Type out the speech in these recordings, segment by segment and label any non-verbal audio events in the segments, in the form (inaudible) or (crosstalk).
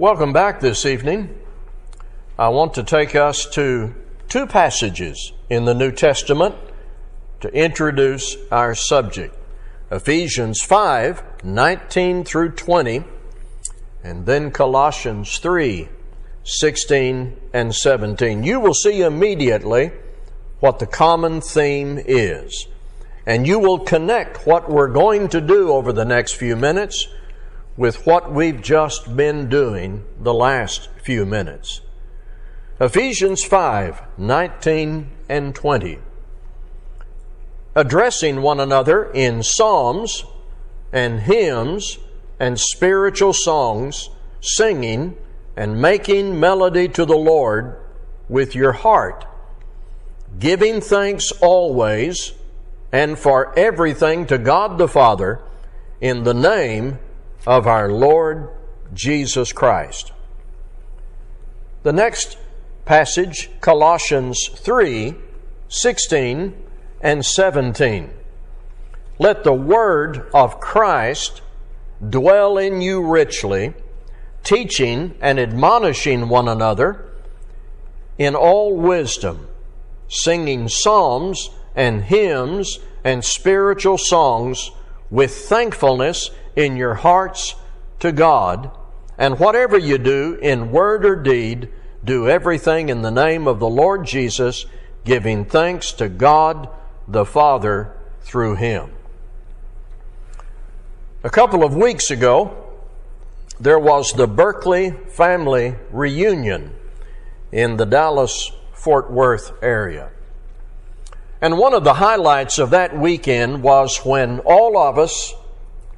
Welcome back this evening. I want to take us to two passages in the New Testament to introduce our subject. Ephesians 5, 19 through 20, and then Colossians 3, 16 and 17. You will see immediately what the common theme is. And you will connect what we're going to do over the next few minutes with what we've just been doing the last few minutes. Ephesians 5 19 and 20. Addressing one another in psalms and hymns and spiritual songs, singing and making melody to the Lord with your heart, giving thanks always and for everything to God the Father in the name of our Lord Jesus Christ. The next passage, Colossians 3 16 and 17. Let the word of Christ dwell in you richly, teaching and admonishing one another in all wisdom, singing psalms and hymns and spiritual songs with thankfulness in your hearts to God. And whatever you do in word or deed, do everything in the name of the Lord Jesus, giving thanks to God the Father through Him. A couple of weeks ago, there was the Berkeley family reunion in the Dallas Fort Worth area. And one of the highlights of that weekend was when all of us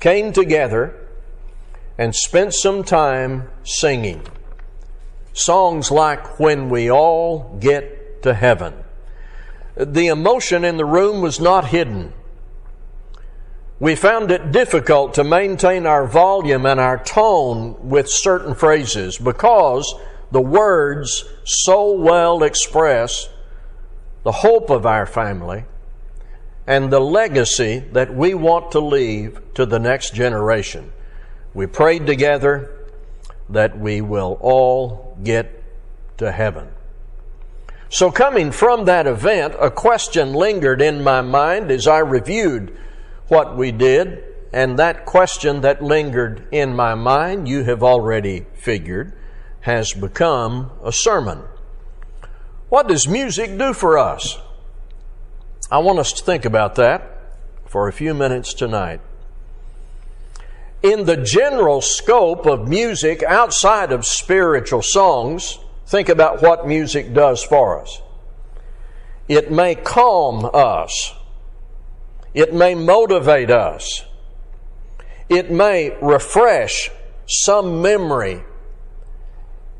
came together and spent some time singing. Songs like When We All Get to Heaven. The emotion in the room was not hidden. We found it difficult to maintain our volume and our tone with certain phrases because the words so well express the hope of our family and the legacy that we want to leave to the next generation. We prayed together that we will all get to heaven. So, coming from that event, a question lingered in my mind as I reviewed what we did, and that question that lingered in my mind, you have already figured, has become a sermon. What does music do for us? I want us to think about that for a few minutes tonight. In the general scope of music outside of spiritual songs, think about what music does for us. It may calm us. It may motivate us. It may refresh some memory.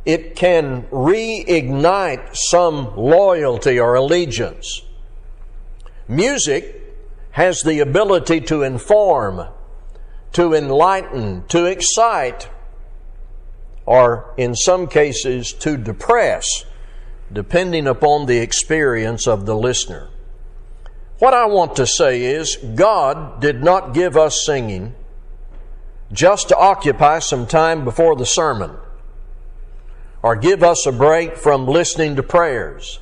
It can reignite some loyalty or allegiance. Music has the ability to inform, to enlighten, to excite, or in some cases to depress, depending upon the experience of the listener. What I want to say is, God did not give us singing just to occupy some time before the sermon or give us a break from listening to prayers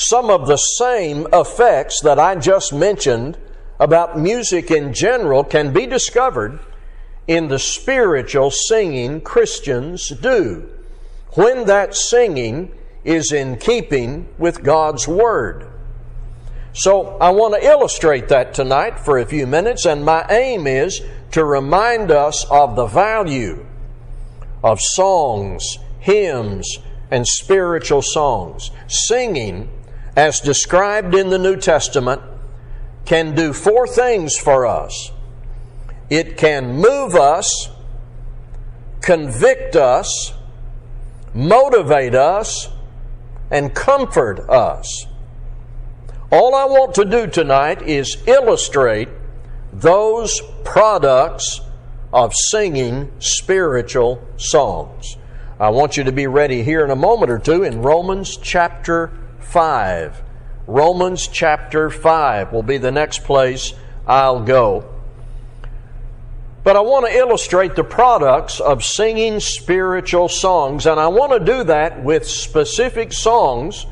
some of the same effects that I just mentioned about music in general can be discovered in the spiritual singing Christians do when that singing is in keeping with God's Word. So I want to illustrate that tonight for a few minutes, and my aim is to remind us of the value of songs, hymns, and spiritual songs. Singing as described in the New Testament, can do four things for us it can move us, convict us, motivate us, and comfort us. All I want to do tonight is illustrate those products of singing spiritual songs. I want you to be ready here in a moment or two in Romans chapter 5. Romans chapter 5 will be the next place I'll go. But I want to illustrate the products of singing spiritual songs, and I want to do that with specific songs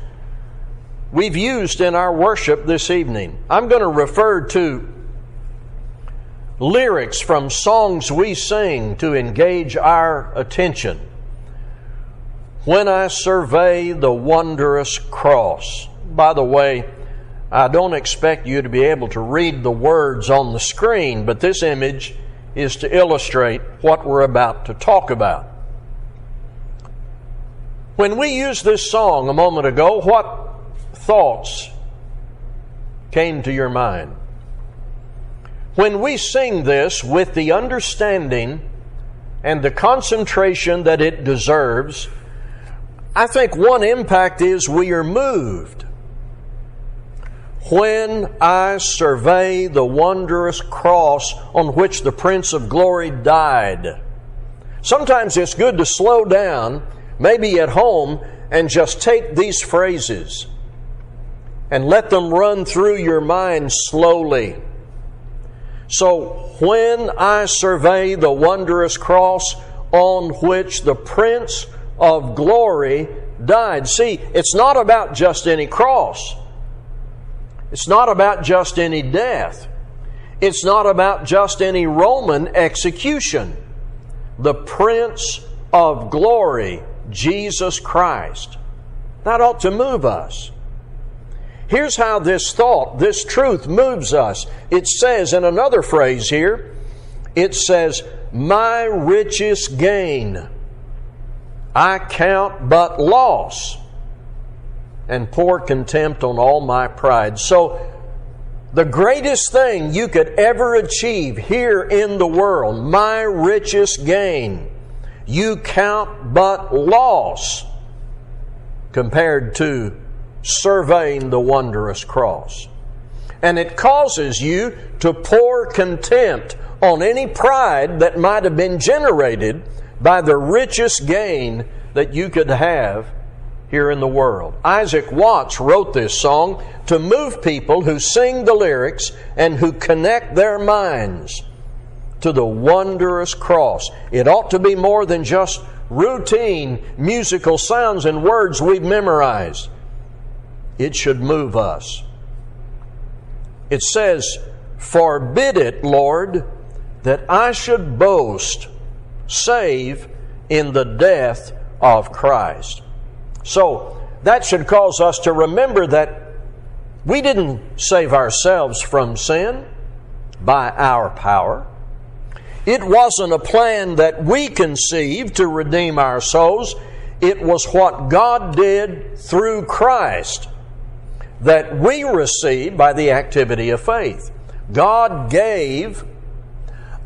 we've used in our worship this evening. I'm going to refer to lyrics from songs we sing to engage our attention. When I survey the wondrous cross. By the way, I don't expect you to be able to read the words on the screen, but this image is to illustrate what we're about to talk about. When we used this song a moment ago, what thoughts came to your mind? When we sing this with the understanding and the concentration that it deserves, I think one impact is we are moved. When I survey the wondrous cross on which the Prince of Glory died. Sometimes it's good to slow down, maybe at home, and just take these phrases and let them run through your mind slowly. So, when I survey the wondrous cross on which the Prince of Glory died. See, it's not about just any cross. It's not about just any death. It's not about just any Roman execution. The Prince of Glory, Jesus Christ. That ought to move us. Here's how this thought, this truth moves us. It says in another phrase here, it says, My richest gain I count but loss and pour contempt on all my pride. So, the greatest thing you could ever achieve here in the world, my richest gain, you count but loss compared to surveying the wondrous cross. And it causes you to pour contempt on any pride that might have been generated by the richest gain that you could have here in the world. Isaac Watts wrote this song to move people who sing the lyrics and who connect their minds to the wondrous cross. It ought to be more than just routine musical sounds and words we've memorized. It should move us. It says, Forbid it, Lord, that I should boast save in the death of Christ. So, that should cause us to remember that we didn't save ourselves from sin by our power. It wasn't a plan that we conceived to redeem our souls. It was what God did through Christ that we received by the activity of faith. God gave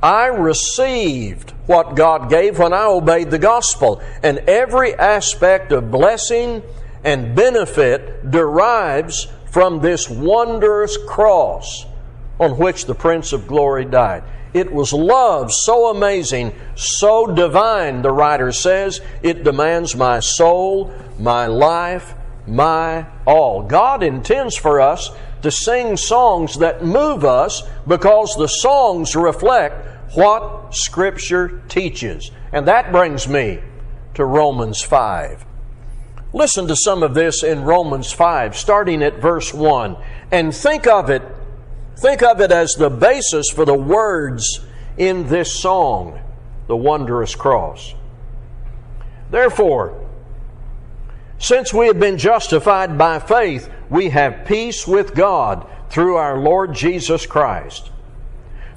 I received what God gave when I obeyed the gospel. And every aspect of blessing and benefit derives from this wondrous cross on which the Prince of Glory died. It was love so amazing, so divine, the writer says, it demands my soul, my life, my all. God intends for us to sing songs that move us because the songs reflect what Scripture teaches. And that brings me to Romans 5. Listen to some of this in Romans 5, starting at verse 1, and think of it, think of it as the basis for the words in this song, The Wondrous Cross. Therefore, since we have been justified by faith, we have peace with God through our Lord Jesus Christ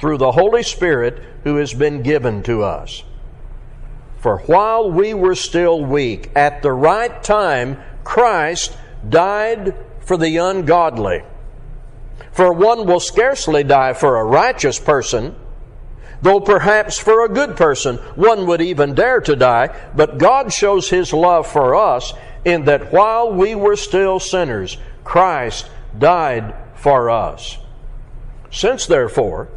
through the Holy Spirit who has been given to us. For while we were still weak, at the right time, Christ died for the ungodly. For one will scarcely die for a righteous person, Though perhaps for a good person one would even dare to die, but God shows His love for us in that while we were still sinners, Christ died for us. Since therefore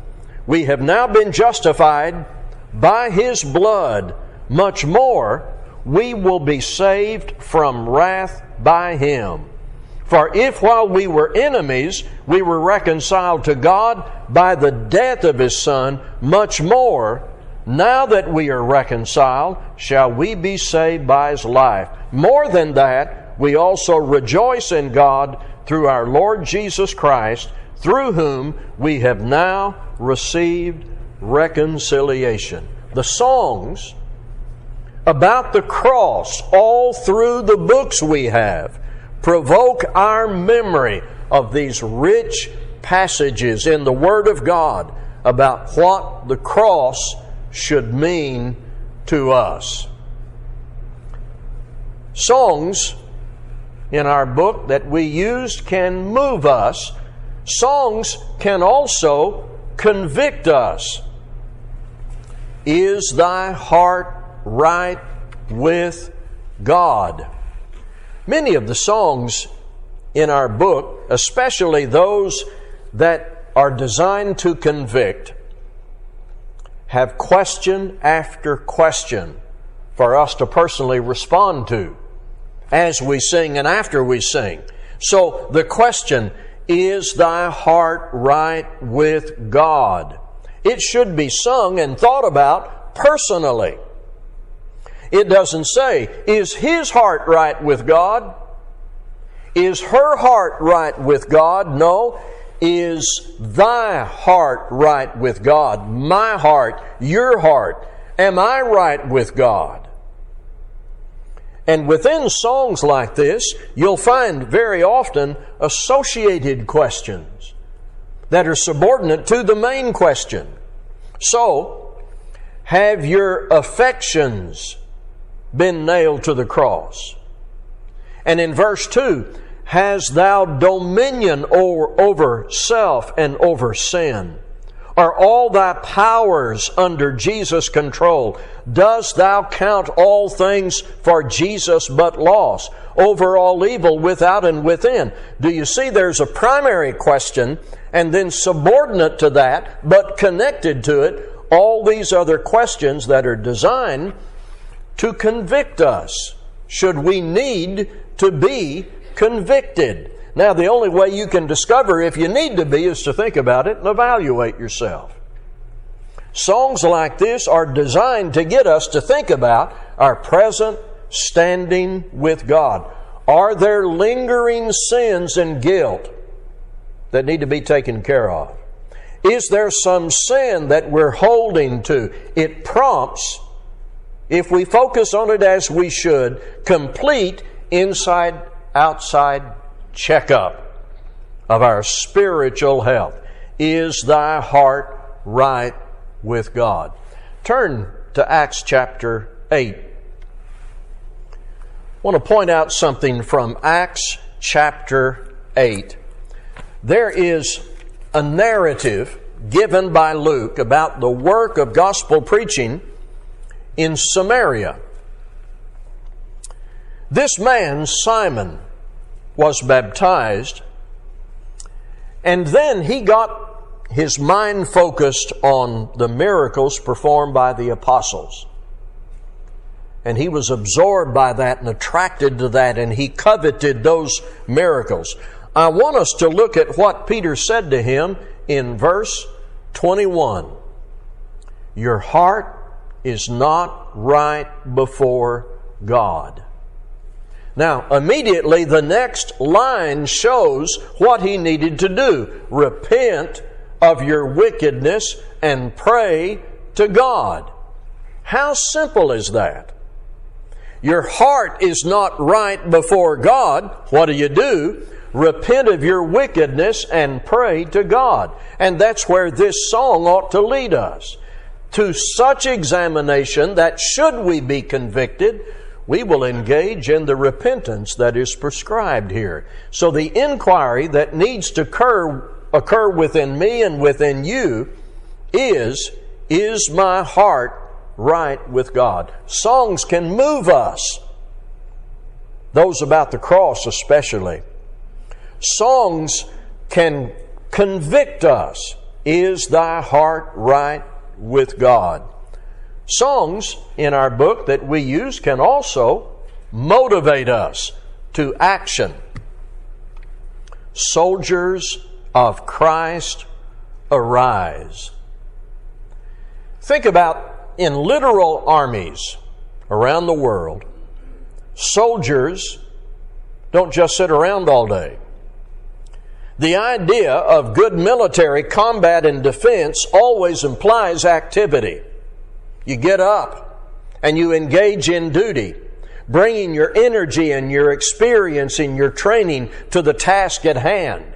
we have now been justified by His blood, much more we will be saved from wrath by Him. For if while we were enemies we were reconciled to God by the death of His Son, much more, now that we are reconciled, shall we be saved by His life. More than that, we also rejoice in God through our Lord Jesus Christ, through whom we have now received reconciliation. The songs about the cross all through the books we have provoke our memory of these rich passages in the Word of God about what the cross should mean to us. Songs in our book that we used can move us. Songs can also convict us. Is thy heart right with God? Many of the songs in our book, especially those that are designed to convict, have question after question for us to personally respond to as we sing and after we sing. So the question, is thy heart right with God? It should be sung and thought about personally. It doesn't say, is his heart right with God? Is her heart right with God? No. Is thy heart right with God? My heart, your heart. Am I right with God? And within songs like this, you'll find very often associated questions that are subordinate to the main question. So, have your affections been nailed to the cross. And in verse 2, Has thou dominion over, over self and over sin? Are all thy powers under Jesus' control? Dost thou count all things for Jesus but loss? Over all evil without and within? Do you see there's a primary question and then subordinate to that, but connected to it, all these other questions that are designed to convict us should we need to be convicted. Now, the only way you can discover if you need to be is to think about it and evaluate yourself. Songs like this are designed to get us to think about our present standing with God. Are there lingering sins and guilt that need to be taken care of? Is there some sin that we're holding to? It prompts if we focus on it as we should, complete inside outside checkup of our spiritual health. Is thy heart right with God? Turn to Acts chapter 8. I want to point out something from Acts chapter 8. There is a narrative given by Luke about the work of gospel preaching in Samaria. This man, Simon, was baptized, and then he got his mind focused on the miracles performed by the apostles. And he was absorbed by that and attracted to that, and he coveted those miracles. I want us to look at what Peter said to him in verse 21. Your heart is not right before God. Now, immediately the next line shows what he needed to do. Repent of your wickedness and pray to God. How simple is that? Your heart is not right before God. What do you do? Repent of your wickedness and pray to God. And that's where this song ought to lead us to such examination that should we be convicted, we will engage in the repentance that is prescribed here. So the inquiry that needs to occur, occur within me and within you is, Is my heart right with God? Songs can move us, those about the cross especially. Songs can convict us. Is thy heart right with God? Songs in our book that we use can also motivate us to action. Soldiers of Christ, arise. Think about in literal armies around the world, soldiers don't just sit around all day. The idea of good military combat and defense always implies activity. You get up and you engage in duty, bringing your energy and your experience and your training to the task at hand.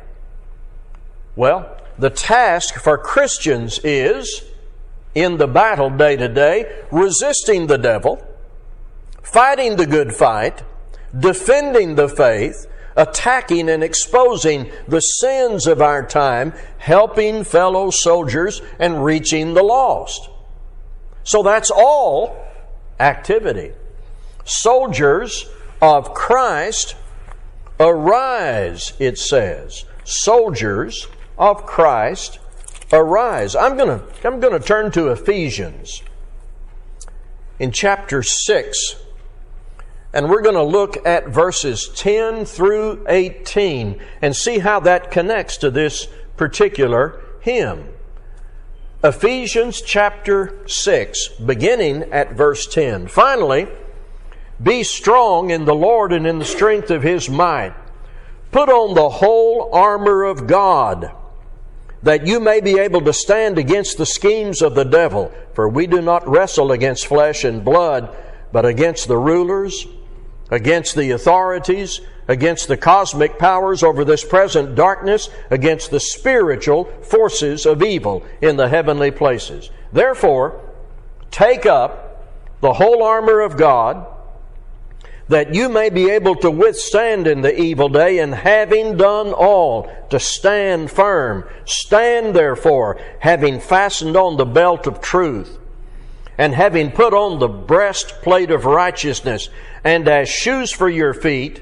Well, the task for Christians is, in the battle day to day, resisting the devil, fighting the good fight, defending the faith, attacking and exposing the sins of our time, helping fellow soldiers, and reaching the lost. So that's all activity. Soldiers of Christ, arise, it says. Soldiers of Christ, arise. I'm going to I'm going to turn to Ephesians in chapter 6 and we're going to look at verses 10 through 18 and see how that connects to this particular hymn. Ephesians chapter 6, beginning at verse 10. Finally, be strong in the Lord and in the strength of his might. Put on the whole armor of God, that you may be able to stand against the schemes of the devil. For we do not wrestle against flesh and blood, but against the rulers, against the authorities, against the cosmic powers over this present darkness, against the spiritual forces of evil in the heavenly places. Therefore, take up the whole armor of God, that you may be able to withstand in the evil day, and having done all, to stand firm. Stand therefore, having fastened on the belt of truth, and having put on the breastplate of righteousness, and as shoes for your feet,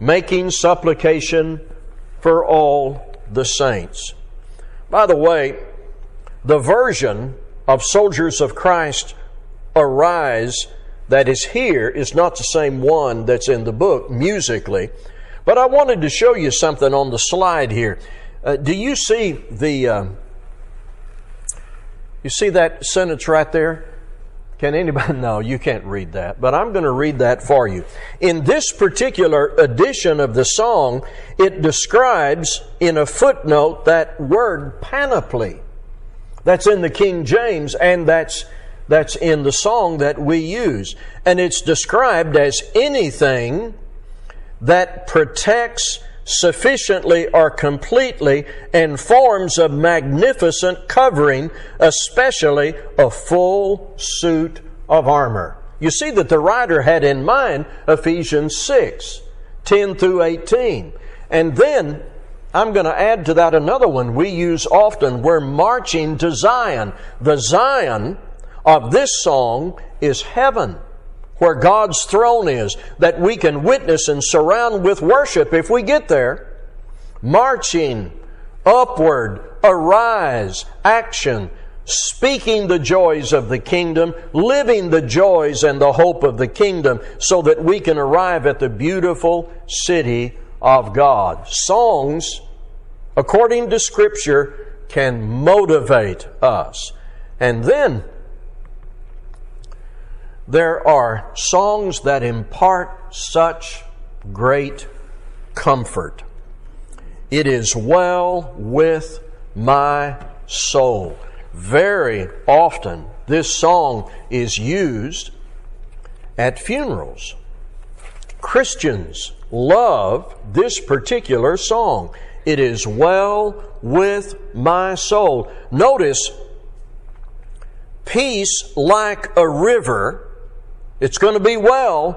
making supplication for all the saints. By the way, the version of Soldiers of Christ Arise that is here is not the same one that's in the book musically. But I wanted to show you something on the slide here. Uh, do you see the uh, you see that sentence right there? Can anybody? (laughs) No, you can't read that, but I'm going to read that for you. In this particular edition of the song, it describes in a footnote that word panoply. That's in the King James, and that's that's in the song that we use. And it's described as anything that protects sufficiently or completely and forms a magnificent covering, especially a full suit of armor. You see that the writer had in mind Ephesians 6, 10 through 18. And then I'm going to add to that another one we use often. We're marching to Zion. The Zion of this song is heaven where God's throne is, that we can witness and surround with worship if we get there. Marching upward, arise, action, speaking the joys of the kingdom, living the joys and the hope of the kingdom, so that we can arrive at the beautiful city of God. Songs, according to Scripture, can motivate us. And then there are songs that impart such great comfort. It is well with my soul. very often this song is used at funerals. Christians love this particular song. It is well with my soul. Notice, peace like a river. It's going to be well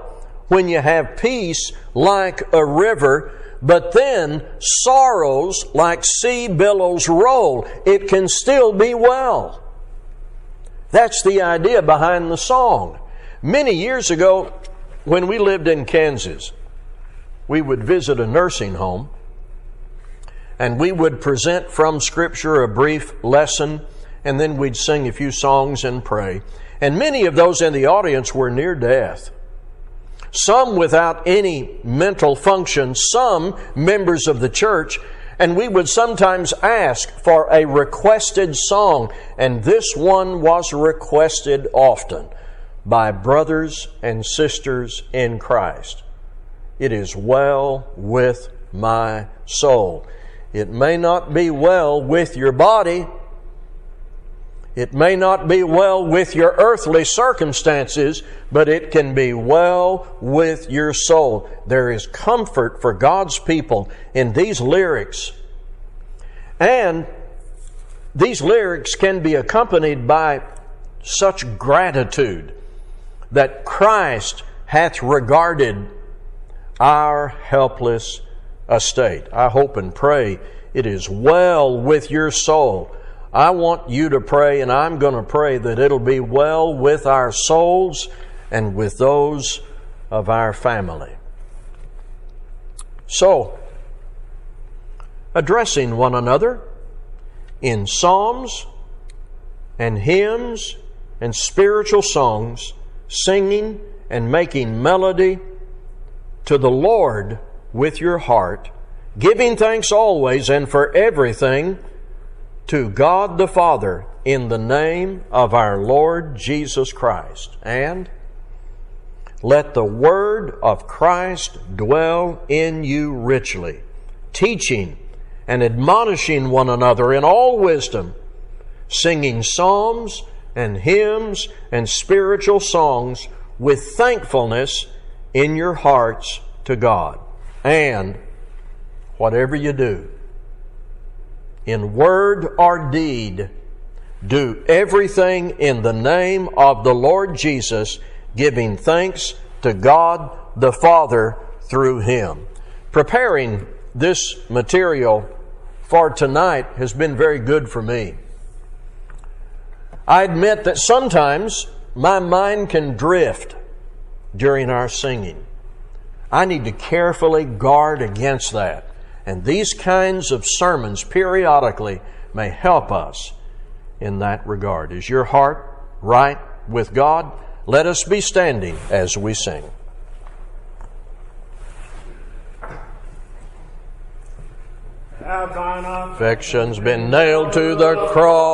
when you have peace like a river, but then sorrows like sea billows roll. It can still be well. That's the idea behind the song. Many years ago, when we lived in Kansas, we would visit a nursing home and we would present from Scripture a brief lesson, and then we'd sing a few songs and pray. And many of those in the audience were near death. Some without any mental function, some members of the church, and we would sometimes ask for a requested song, and this one was requested often by brothers and sisters in Christ. It is well with my soul. It may not be well with your body. It may not be well with your earthly circumstances, but it can be well with your soul. There is comfort for God's people in these lyrics. And these lyrics can be accompanied by such gratitude that Christ hath regarded our helpless estate. I hope and pray it is well with your soul. I want you to pray, and I'm going to pray that it'll be well with our souls and with those of our family. So, addressing one another in psalms and hymns and spiritual songs, singing and making melody to the Lord with your heart, giving thanks always and for everything to God the Father in the name of our Lord Jesus Christ. And let the word of Christ dwell in you richly, teaching and admonishing one another in all wisdom, singing psalms and hymns and spiritual songs with thankfulness in your hearts to God. And whatever you do, in word or deed, do everything in the name of the Lord Jesus, giving thanks to God the Father through Him. Preparing this material for tonight has been very good for me. I admit that sometimes my mind can drift during our singing. I need to carefully guard against that. And these kinds of sermons periodically may help us in that regard. Is your heart right with God? Let us be standing as we sing. Affection's been nailed to the cross.